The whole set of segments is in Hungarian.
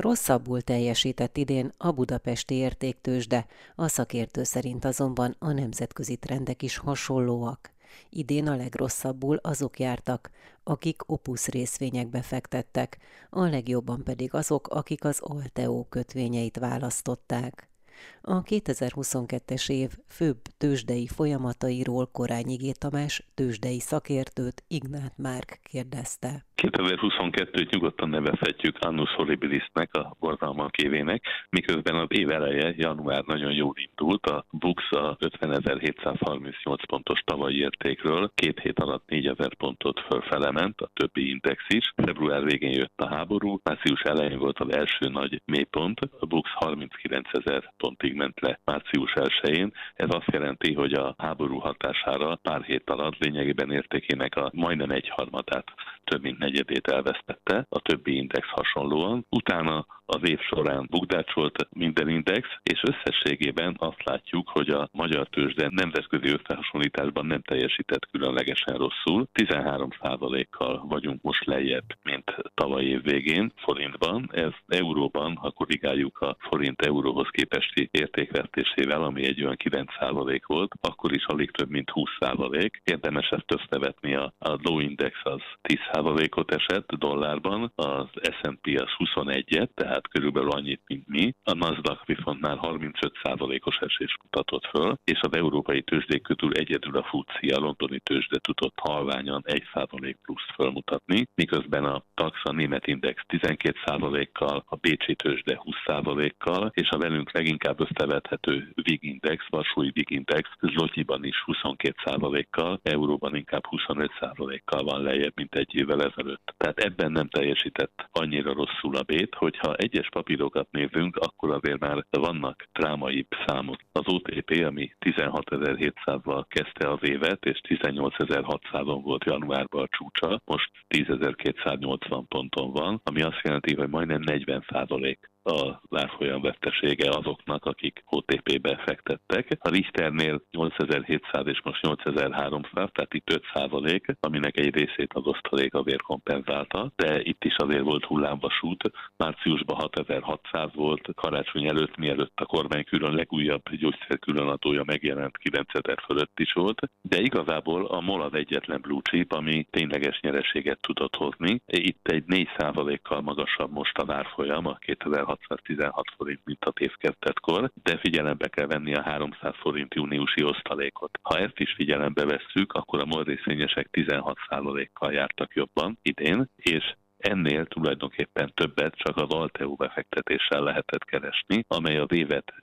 Rosszabbul teljesített idén a budapesti értéktősde, a szakértő szerint azonban a nemzetközi trendek is hasonlóak. Idén a legrosszabbul azok jártak, akik Opus részvényekbe fektettek, a legjobban pedig azok, akik az Alteo kötvényeit választották. A 2022-es év főbb tőzsdei folyamatairól Korányi. Tamás tőzsdei szakértőt Ignát Márk kérdezte. 2022-t nyugodtan nevezhetjük Annus Horribilisnek, a borzalmak évének, miközben az év eleje, január nagyon jól indult, a BUX a 50.738 pontos tavalyi értékről, két hét alatt 4000 pontot fölfele ment, a többi index is. Február végén jött a háború, március elején volt az első nagy mélypont, a BUX 39.000 pontig ment le március 1-én. Ez azt jelenti, hogy a háború hatására pár hét alatt lényegében értékének a majdnem egyharmadát, több mint negyedét elvesztette, a többi index hasonlóan. Utána az év során bukdácsolt minden index, és összességében azt látjuk, hogy a magyar tőzsde nemzetközi összehasonlításban nem teljesített különlegesen rosszul. 13%-kal vagyunk most lejjebb, mint tavaly év végén forintban. Ez euróban, ha korrigáljuk a forint euróhoz képesti értékvesztésével, ami egy olyan 9% volt, akkor is alig több, mint 20%. Érdemes ezt összevetni, a, a low index az 10%-ot esett dollárban, az S&P az 21-et, tehát körülbelül annyit, mint mi. A Nasdaq viszont már 35%-os esés mutatott föl, és az európai tőzsdék közül egyedül a FUCI, a londoni tőzsde tudott halványan 1% plusz fölmutatni, miközben a TAX, a német index 12%-kal, a Bécsi tőzsde 20%-kal, és a velünk leginkább összevethető VIG index, Varsói VIG index, Zlotyiban is 22%-kal, euróban inkább 25%-kal van lejjebb, mint egy évvel ezelőtt. Tehát ebben nem teljesített annyira rosszul a bét, hogyha egy egyes papírokat nézünk, akkor azért már vannak drámaibb számok. Az OTP, ami 16.700-val kezdte az évet, és 18.600-on volt januárban a csúcsa, most 10.280 ponton van, ami azt jelenti, hogy majdnem 40 a árfolyam vesztesége azoknak, akik OTP-be fektettek. A Richternél 8700 és most 8300, tehát itt 5 százalék, aminek egy részét az osztalék azért kompenzálta, de itt is azért volt hullámvasút. Márciusban 6600 volt, karácsony előtt, mielőtt a kormány külön legújabb gyógyszer különadója megjelent, 9000 fölött is volt, de igazából a MOL az egyetlen blue chip, ami tényleges nyereséget tudott hozni. Itt egy 4% kal magasabb most a árfolyam a 2000 616 forint, mint a évkezdetkor, de figyelembe kell venni a 300 forint júniusi osztalékot. Ha ezt is figyelembe vesszük, akkor a MOL részvényesek 16%-kal jártak jobban idén, és ennél tulajdonképpen többet csak az Alteu befektetéssel lehetett keresni, amely az évet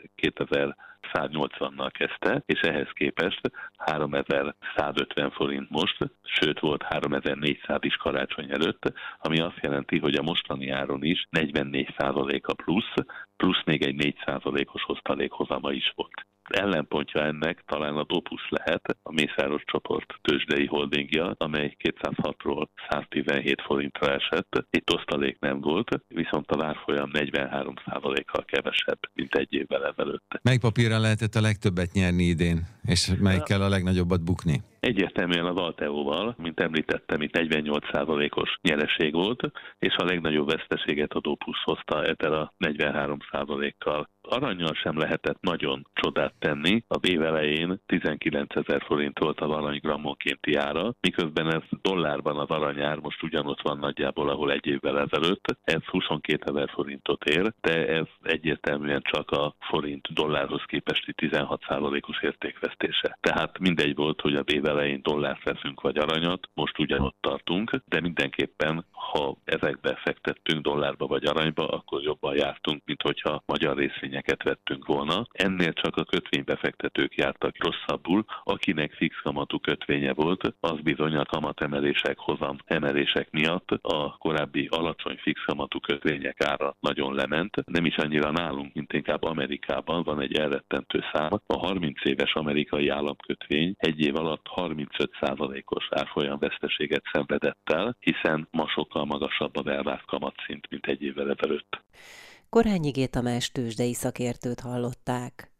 2180-nal kezdte, és ehhez képest 3150 forint most, sőt volt 3400 is karácsony előtt, ami azt jelenti, hogy a mostani áron is 44 a plusz, plusz még egy 4%-os osztalékhozama is volt ellenpontja ennek talán a Opus lehet, a Mészáros csoport tőzsdei holdingja, amely 206-ról 117 forintra esett. Itt osztalék nem volt, viszont a várfolyam 43%-kal kevesebb, mint egy évvel ezelőtt. Mely papírra lehetett a legtöbbet nyerni idén, és melyikkel a legnagyobbat bukni? Egyértelműen az Alteóval, mint említettem, itt 48%-os nyereség volt, és a legnagyobb veszteséget a Opus hozta ezzel a 43%-kal aranyjal sem lehetett nagyon csodát tenni. A év elején 19 ezer forint volt az arany grammonkénti ára, miközben ez dollárban az aranyár most ugyanott van nagyjából, ahol egy évvel ezelőtt. Ez 22 ezer forintot ér, de ez egyértelműen csak a forint dollárhoz képesti 16%-os értékvesztése. Tehát mindegy volt, hogy a év elején dollárt veszünk vagy aranyat, most ugyanott tartunk, de mindenképpen, ha ezekbe fektettünk dollárba vagy aranyba, akkor jobban jártunk, mint hogyha magyar részvények kötvényeket vettünk volna. Ennél csak a kötvénybefektetők jártak rosszabbul, akinek fix kamatú kötvénye volt, az bizony a kamatemelések, hozam emelések miatt a korábbi alacsony fix kamatú kötvények ára nagyon lement. Nem is annyira nálunk, mint inkább Amerikában van egy elrettentő szám. A 30 éves amerikai államkötvény egy év alatt 35%-os árfolyam veszteséget szenvedett el, hiszen ma sokkal magasabb az elvárt kamatszint, mint egy évvel ezelőtt. Korányi G. Tamás tőzsdei szakértőt hallották.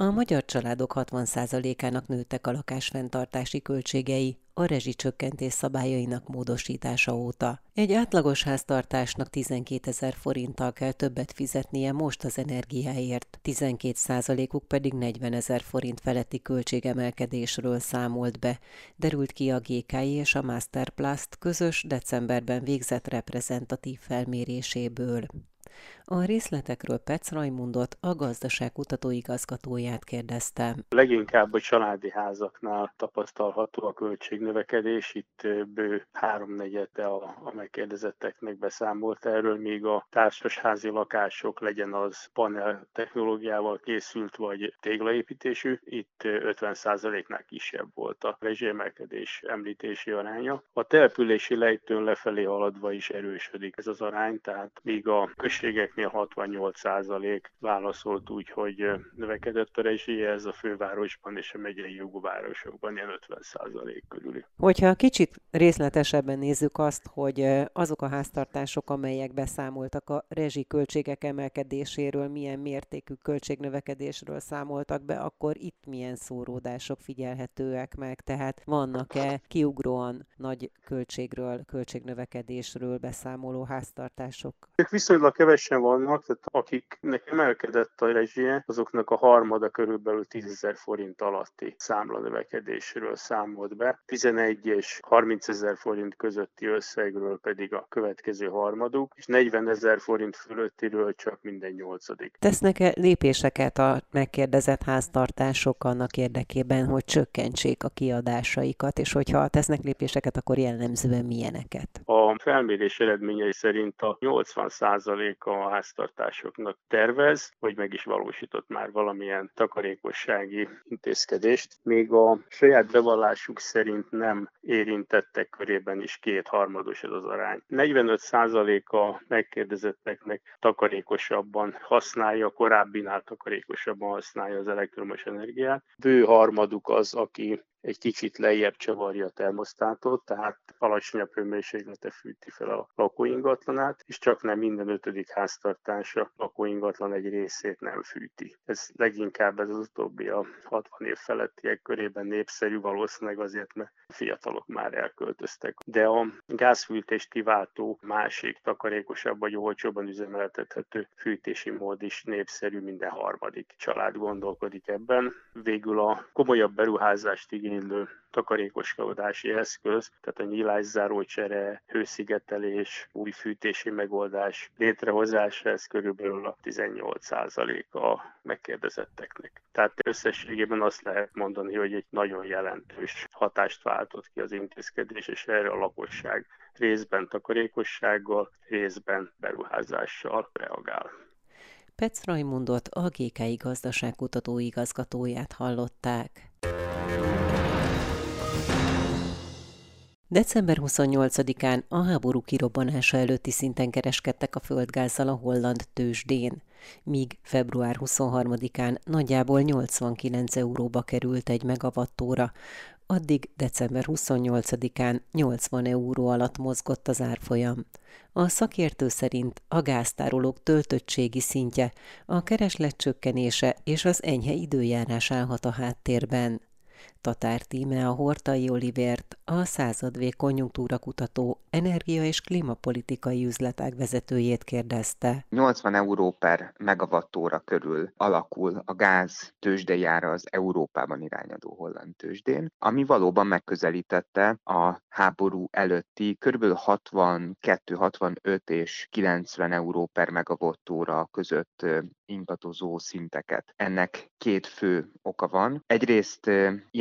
A magyar családok 60%-ának nőttek a lakásfenntartási költségei a rezsicsökkentés szabályainak módosítása óta. Egy átlagos háztartásnak 12 ezer forinttal kell többet fizetnie most az energiáért, 12%-uk pedig 40 ezer forint feletti költségemelkedésről számolt be, derült ki a GKI és a Masterplast közös decemberben végzett reprezentatív felméréséből. A részletekről Pec Rajmundot, a gazdaságkutató igazgatóját kérdeztem. Leginkább a családi házaknál tapasztalható a költségnövekedés, itt bő háromnegyede a, a megkérdezetteknek beszámolt erről, míg a társasházi lakások legyen az panel technológiával készült vagy téglaépítésű, itt 50%-nál kisebb volt a rezsiemelkedés említési aránya. A települési lejtőn lefelé haladva is erősödik ez az arány, tehát míg a községek cégeknél 68% válaszolt úgy, hogy növekedett a rezsie, ez a fővárosban és a megyei jogvárosokban ilyen 50% körüli. Hogyha kicsit részletesebben nézzük azt, hogy azok a háztartások, amelyek beszámoltak a rezsi költségek emelkedéséről, milyen mértékű költségnövekedésről számoltak be, akkor itt milyen szóródások figyelhetőek meg, tehát vannak-e kiugróan nagy költségről, költségnövekedésről beszámoló háztartások? Ők viszonylag kevesen vannak, tehát akiknek emelkedett a rezsie, azoknak a harmada körülbelül 10 ezer forint alatti számla növekedésről számolt be, 11 és 30 ezer forint közötti összegről pedig a következő harmaduk, és 40 ezer forint fölöttiről csak minden nyolcadik. Tesznek-e lépéseket a megkérdezett háztartások annak érdekében, hogy csökkentsék a kiadásaikat, és hogyha tesznek lépéseket, akkor jellemzően milyeneket? A felmérés eredményei szerint a 80% a háztartásoknak tervez, vagy meg is valósított már valamilyen takarékossági intézkedést. Még a saját bevallásuk szerint nem érintettek körében is kétharmados ez az arány. 45% a megkérdezetteknek takarékosabban használja, korábbinál takarékosabban használja az elektromos energiát. Bő harmaduk az, aki egy kicsit lejjebb csavarja a termosztátot, tehát alacsonyabb hőmérséklete fűti fel a lakóingatlanát, és csak nem minden ötödik háztartása lakóingatlan egy részét nem fűti. Ez leginkább ez az utóbbi a 60 év felettiek körében népszerű, valószínűleg azért, mert fiatalok már elköltöztek. De a gázfűtést kiváltó másik takarékosabb vagy olcsóban üzemeltethető fűtési mód is népszerű, minden harmadik család gondolkodik ebben. Végül a komolyabb beruházást igény igénylő takarékoskodási eszköz, tehát a nyílászáró csere, hőszigetelés, új fűtési megoldás létrehozása, ez körülbelül a 18% a megkérdezetteknek. Tehát összességében azt lehet mondani, hogy egy nagyon jelentős hatást váltott ki az intézkedés, és erre a lakosság részben takarékossággal, részben beruházással reagál. Petsz Rajmundot, a GKI gazdaságkutató igazgatóját hallották. December 28-án a háború kirobbanása előtti szinten kereskedtek a földgázzal a holland tőzsdén, míg február 23-án nagyjából 89 euróba került egy megawattóra, addig december 28-án 80 euró alatt mozgott az árfolyam. A szakértő szerint a gáztárolók töltöttségi szintje, a kereslet csökkenése és az enyhe időjárás állhat a háttérben. Tatár Tíme a Hortai Olivért, a századvég konjunktúrakutató energia- és klímapolitikai üzletág vezetőjét kérdezte. 80 euró per megawattóra körül alakul a gáz tőzsdejára az Európában irányadó holland tőzsdén, ami valóban megközelítette a háború előtti kb. 62, 65 és 90 euró per megawattóra között ingatozó szinteket. Ennek két fő oka van. Egyrészt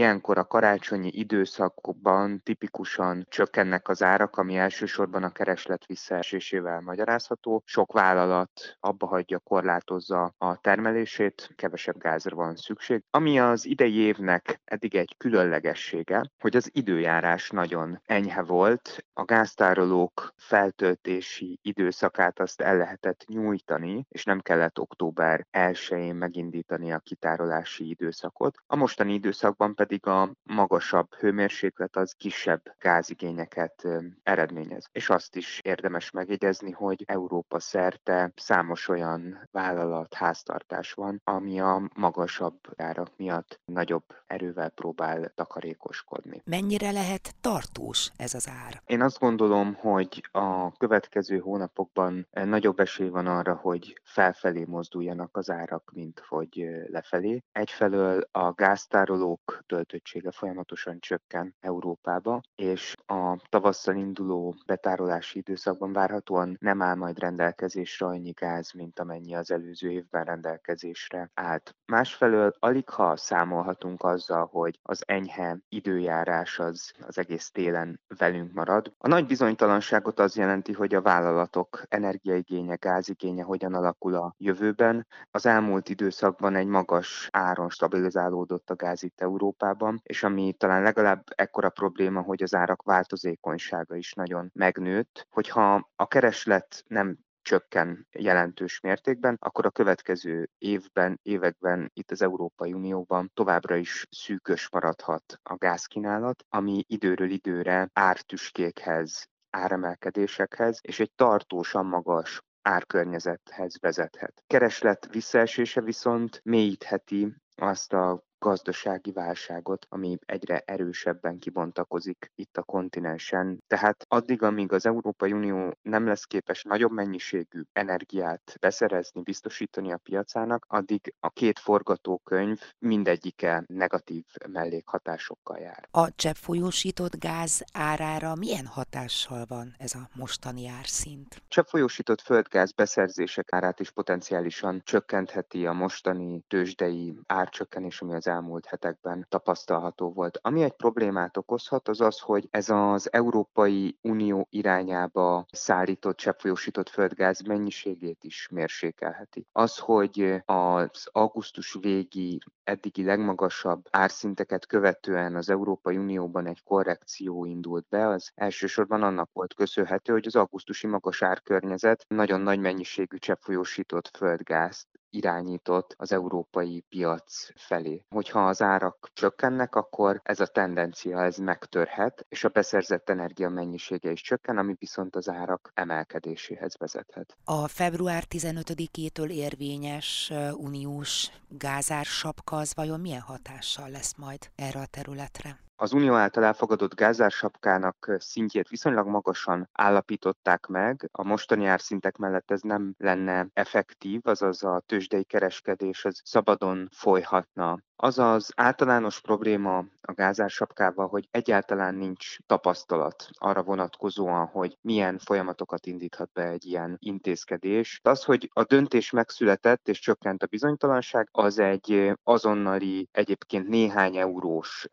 ilyenkor a karácsonyi időszakban tipikusan csökkennek az árak, ami elsősorban a kereslet visszaesésével magyarázható. Sok vállalat abba hagyja, korlátozza a termelését, kevesebb gázra van szükség. Ami az idei évnek eddig egy különlegessége, hogy az időjárás nagyon enyhe volt, a gáztárolók feltöltési időszakát azt el lehetett nyújtani, és nem kellett október 1-én megindítani a kitárolási időszakot. A mostani időszakban pedig pedig a magasabb hőmérséklet az kisebb gázigényeket eredményez. És azt is érdemes megjegyezni, hogy Európa szerte számos olyan vállalat, háztartás van, ami a magasabb árak miatt nagyobb erővel próbál takarékoskodni. Mennyire lehet tartós ez az ár? Én azt gondolom, hogy a következő hónapokban nagyobb esély van arra, hogy felfelé mozduljanak az árak, mint hogy lefelé. Egyfelől a gáztárolók töltöttsége folyamatosan csökken Európába, és a tavasszal induló betárolási időszakban várhatóan nem áll majd rendelkezésre annyi gáz, mint amennyi az előző évben rendelkezésre állt. Másfelől alig ha számolhatunk azzal, hogy az enyhe időjárás az, az egész télen velünk marad. A nagy bizonytalanságot az jelenti, hogy a vállalatok energiaigénye, gázigénye hogyan alakul a jövőben. Az elmúlt időszakban egy magas áron stabilizálódott a gáz itt Európában, és ami talán legalább ekkora probléma, hogy az árak változékonysága is nagyon megnőtt. Hogyha a kereslet nem csökken jelentős mértékben, akkor a következő évben, években itt az Európai Unióban továbbra is szűkös maradhat a gázkínálat, ami időről időre ártüskékhez, áremelkedésekhez és egy tartósan magas árkörnyezethez vezethet. Kereslet visszaesése viszont mélyítheti azt a gazdasági válságot, ami egyre erősebben kibontakozik itt a kontinensen. Tehát addig, amíg az Európai Unió nem lesz képes nagyobb mennyiségű energiát beszerezni, biztosítani a piacának, addig a két forgatókönyv mindegyike negatív mellékhatásokkal jár. A cseppfolyósított gáz árára milyen hatással van ez a mostani árszint? Cseppfolyósított földgáz beszerzések árát is potenciálisan csökkentheti a mostani tőzsdei árcsökkenés, ami az az elmúlt hetekben tapasztalható volt. Ami egy problémát okozhat, az az, hogy ez az Európai Unió irányába szállított cseppfolyósított földgáz mennyiségét is mérsékelheti. Az, hogy az augusztus végi eddigi legmagasabb árszinteket követően az Európai Unióban egy korrekció indult be, az elsősorban annak volt köszönhető, hogy az augusztusi magas árkörnyezet nagyon nagy mennyiségű cseppfolyósított földgázt irányított az európai piac felé. Hogyha az árak csökkennek, akkor ez a tendencia ez megtörhet, és a beszerzett energia mennyisége is csökken, ami viszont az árak emelkedéséhez vezethet. A február 15-től érvényes uniós gázársapka az vajon milyen hatással lesz majd erre a területre? Az Unió által elfogadott gázársapkának szintjét viszonylag magasan állapították meg. A mostani árszintek mellett ez nem lenne effektív, azaz a tőzsdei kereskedés az szabadon folyhatna az az általános probléma a gázársapkával, hogy egyáltalán nincs tapasztalat arra vonatkozóan, hogy milyen folyamatokat indíthat be egy ilyen intézkedés. Az, hogy a döntés megszületett és csökkent a bizonytalanság, az egy azonnali, egyébként néhány eurós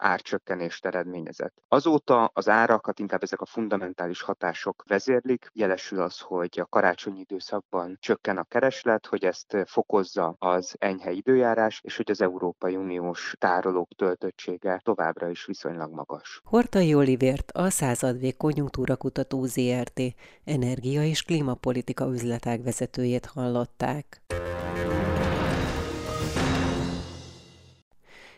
árcsökkenést eredményezett. Azóta az árakat inkább ezek a fundamentális hatások vezérlik, jelesül az, hogy a karácsonyi időszakban csökken a kereslet, hogy ezt fokozza az enyhe időjárás, és hogy az Európai Unió uniós tárolók töltöttsége továbbra is viszonylag magas. Hortai Olivért a századvég konjunktúrakutató ZRT energia- és klímapolitika üzletág vezetőjét hallották.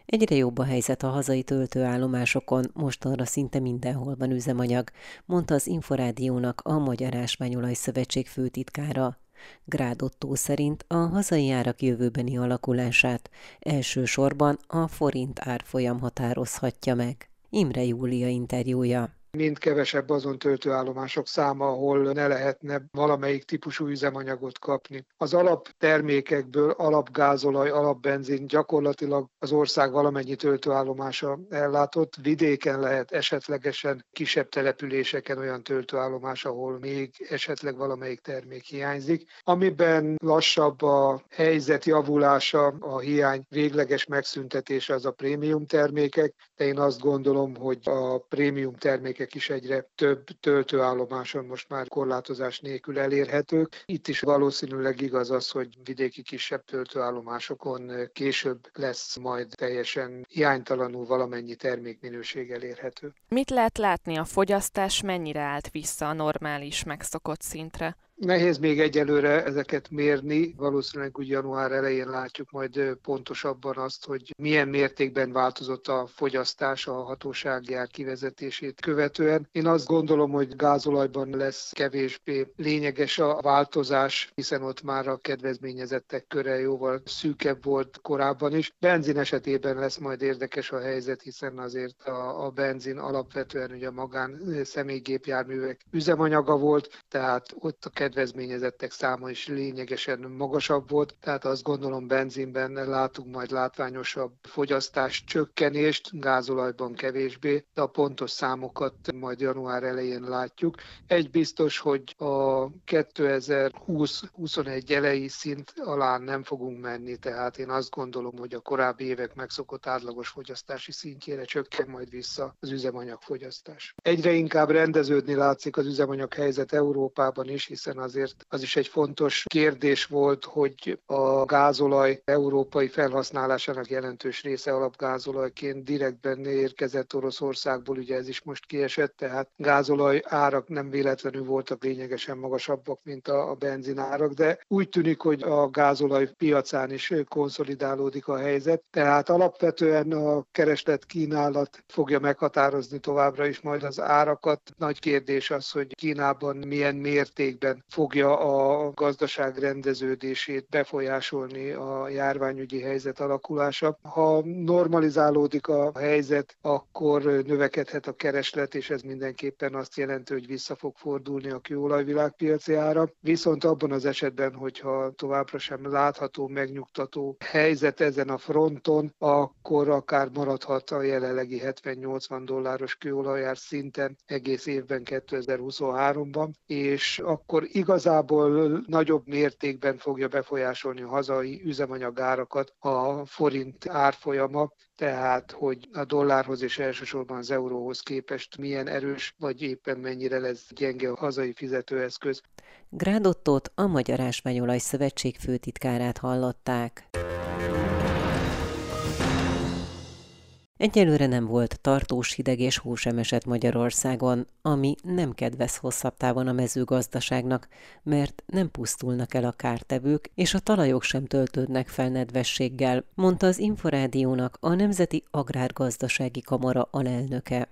Egyre jobb a helyzet a hazai töltőállomásokon, mostanra szinte mindenhol van üzemanyag, mondta az Inforádiónak a Magyar Ásványolaj Szövetség főtitkára. Grádottó szerint a hazai árak jövőbeni alakulását elsősorban a forint árfolyam határozhatja meg. Imre Júlia interjúja mind kevesebb azon töltőállomások száma, ahol ne lehetne valamelyik típusú üzemanyagot kapni. Az alaptermékekből alapgázolaj, alapbenzin gyakorlatilag az ország valamennyi töltőállomása ellátott. Vidéken lehet esetlegesen kisebb településeken olyan töltőállomás, ahol még esetleg valamelyik termék hiányzik. Amiben lassabb a helyzet javulása, a hiány végleges megszüntetése az a prémium termékek, de én azt gondolom, hogy a prémium termékek termékek is egyre több töltőállomáson most már korlátozás nélkül elérhetők. Itt is valószínűleg igaz az, hogy vidéki kisebb töltőállomásokon később lesz majd teljesen hiánytalanul valamennyi termékminőség elérhető. Mit lehet látni, a fogyasztás mennyire állt vissza a normális, megszokott szintre? Nehéz még egyelőre ezeket mérni, valószínűleg úgy január elején látjuk majd pontosabban azt, hogy milyen mértékben változott a fogyasztás a hatóságjár kivezetését követően. Én azt gondolom, hogy gázolajban lesz kevésbé lényeges a változás, hiszen ott már a kedvezményezettek köre jóval szűkebb volt korábban is. Benzin esetében lesz majd érdekes a helyzet, hiszen azért a, a benzin alapvetően ugye a magán személygépjárművek üzemanyaga volt, tehát ott a kedvezményezettek száma is lényegesen magasabb volt, tehát azt gondolom benzinben látunk majd látványosabb fogyasztás csökkenést, gázolajban kevésbé, de a pontos számokat majd január elején látjuk. Egy biztos, hogy a 2020-21 elejé szint alá nem fogunk menni, tehát én azt gondolom, hogy a korábbi évek megszokott átlagos fogyasztási szintjére csökken majd vissza az üzemanyagfogyasztás. Egyre inkább rendeződni látszik az üzemanyag helyzet Európában is, hiszen azért az is egy fontos kérdés volt, hogy a gázolaj európai felhasználásának jelentős része alapgázolajként direktben érkezett Oroszországból, ugye ez is most kiesett, tehát gázolaj árak nem véletlenül voltak lényegesen magasabbak, mint a, a benzinárak, de úgy tűnik, hogy a gázolaj piacán is konszolidálódik a helyzet, tehát alapvetően a kereslet kínálat fogja meghatározni továbbra is majd az árakat. Nagy kérdés az, hogy Kínában milyen mértékben fogja a gazdaság rendeződését befolyásolni a járványügyi helyzet alakulása. Ha normalizálódik a helyzet, akkor növekedhet a kereslet, és ez mindenképpen azt jelenti, hogy vissza fog fordulni a kőolaj világpiaci ára. Viszont abban az esetben, hogyha továbbra sem látható, megnyugtató helyzet ezen a fronton, akkor akár maradhat a jelenlegi 70-80 dolláros kőolajár szinten egész évben 2023-ban, és akkor igazából nagyobb mértékben fogja befolyásolni a hazai üzemanyagárakat a forint árfolyama, tehát hogy a dollárhoz és elsősorban az euróhoz képest milyen erős, vagy éppen mennyire lesz gyenge a hazai fizetőeszköz. Grádottót a Magyar Ásványolaj Szövetség főtitkárát hallották. Egyelőre nem volt tartós hideg és hó esett Magyarországon, ami nem kedvez hosszabb távon a mezőgazdaságnak, mert nem pusztulnak el a kártevők, és a talajok sem töltődnek fel nedvességgel, mondta az Inforádiónak a Nemzeti Agrárgazdasági Kamara alelnöke.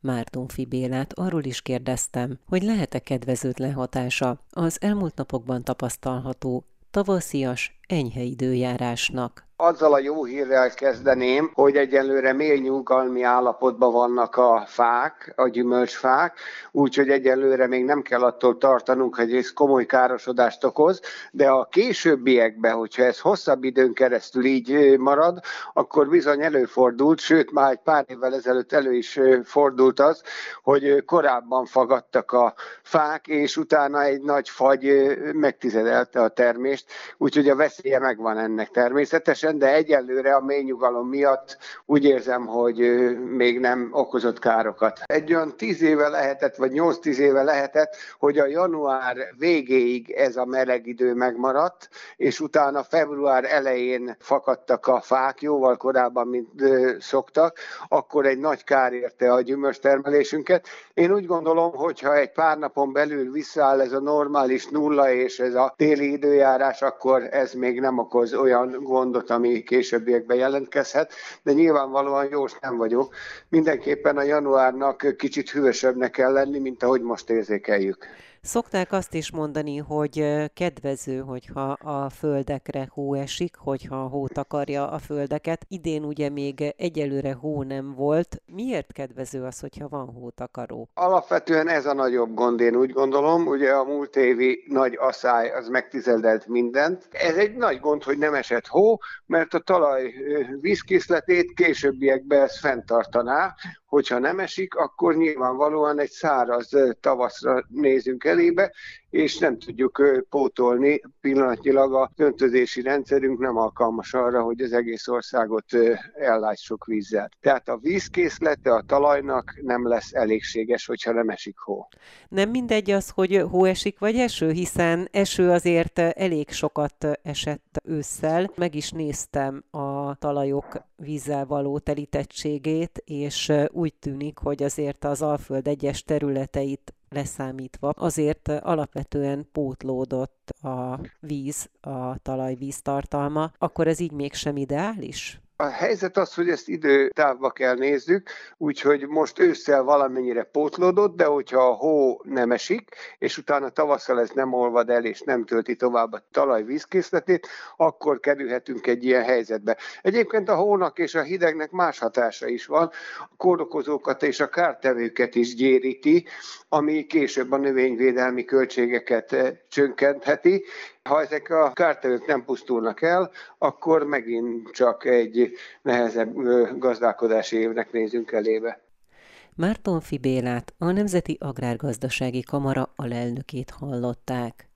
Mártonfi Bélát arról is kérdeztem, hogy lehet-e kedvezőtlen hatása az elmúlt napokban tapasztalható tavaszias, enyhe időjárásnak. Azzal a jó hírrel kezdeném, hogy egyelőre mély nyugalmi állapotban vannak a fák, a gyümölcsfák, úgyhogy egyelőre még nem kell attól tartanunk, hogy ez komoly károsodást okoz, de a későbbiekben, hogyha ez hosszabb időn keresztül így marad, akkor bizony előfordult, sőt már egy pár évvel ezelőtt elő is fordult az, hogy korábban fagadtak a fák, és utána egy nagy fagy megtizedelte a termést, úgyhogy a veszélye megvan ennek természetesen, de egyelőre a mély nyugalom miatt úgy érzem, hogy még nem okozott károkat. Egy olyan tíz éve lehetett, vagy nyolc-tíz éve lehetett, hogy a január végéig ez a meleg idő megmaradt, és utána február elején fakadtak a fák, jóval korábban, mint szoktak, akkor egy nagy kár érte a gyümölcstermelésünket. Én úgy gondolom, hogy ha egy pár napon belül visszaáll ez a normális nulla és ez a téli időjárás, akkor ez még nem okoz olyan gondot, ami későbbiekben jelentkezhet, de nyilvánvalóan jós nem vagyok. Mindenképpen a januárnak kicsit hűvösebbnek kell lenni, mint ahogy most érzékeljük. Szokták azt is mondani, hogy kedvező, hogyha a földekre hó esik, hogyha a hó takarja a földeket. Idén ugye még egyelőre hó nem volt. Miért kedvező az, hogyha van hótakaró? Alapvetően ez a nagyobb gond, én úgy gondolom. Ugye a múlt évi nagy asszály az megtizeldelt mindent. Ez egy nagy gond, hogy nem esett hó, mert a talaj vízkészletét későbbiekben ez fenntartaná, hogyha nem esik, akkor nyilvánvalóan egy száraz tavaszra nézünk elébe, és nem tudjuk pótolni. Pillanatnyilag a öntözési rendszerünk nem alkalmas arra, hogy az egész országot ellássuk vízzel. Tehát a vízkészlete a talajnak nem lesz elégséges, hogyha nem esik hó. Nem mindegy az, hogy hó esik vagy eső, hiszen eső azért elég sokat esett ősszel. Meg is néztem a talajok vízzel való telítettségét, és úgy tűnik, hogy azért az Alföld egyes területeit leszámítva, azért alapvetően pótlódott a víz, a talaj víztartalma, akkor ez így mégsem ideális? A helyzet az, hogy ezt időtávba kell nézzük, úgyhogy most ősszel valamennyire pótlódott, de hogyha a hó nem esik, és utána tavasszal ez nem olvad el, és nem tölti tovább a talaj vízkészletét, akkor kerülhetünk egy ilyen helyzetbe. Egyébként a hónak és a hidegnek más hatása is van, a kórokozókat és a kártevőket is gyéríti, ami később a növényvédelmi költségeket csökkentheti, ha ezek a kártevők nem pusztulnak el, akkor megint csak egy nehezebb gazdálkodási évnek nézünk elébe. Márton Fibélát, a Nemzeti Agrárgazdasági Kamara alelnökét hallották.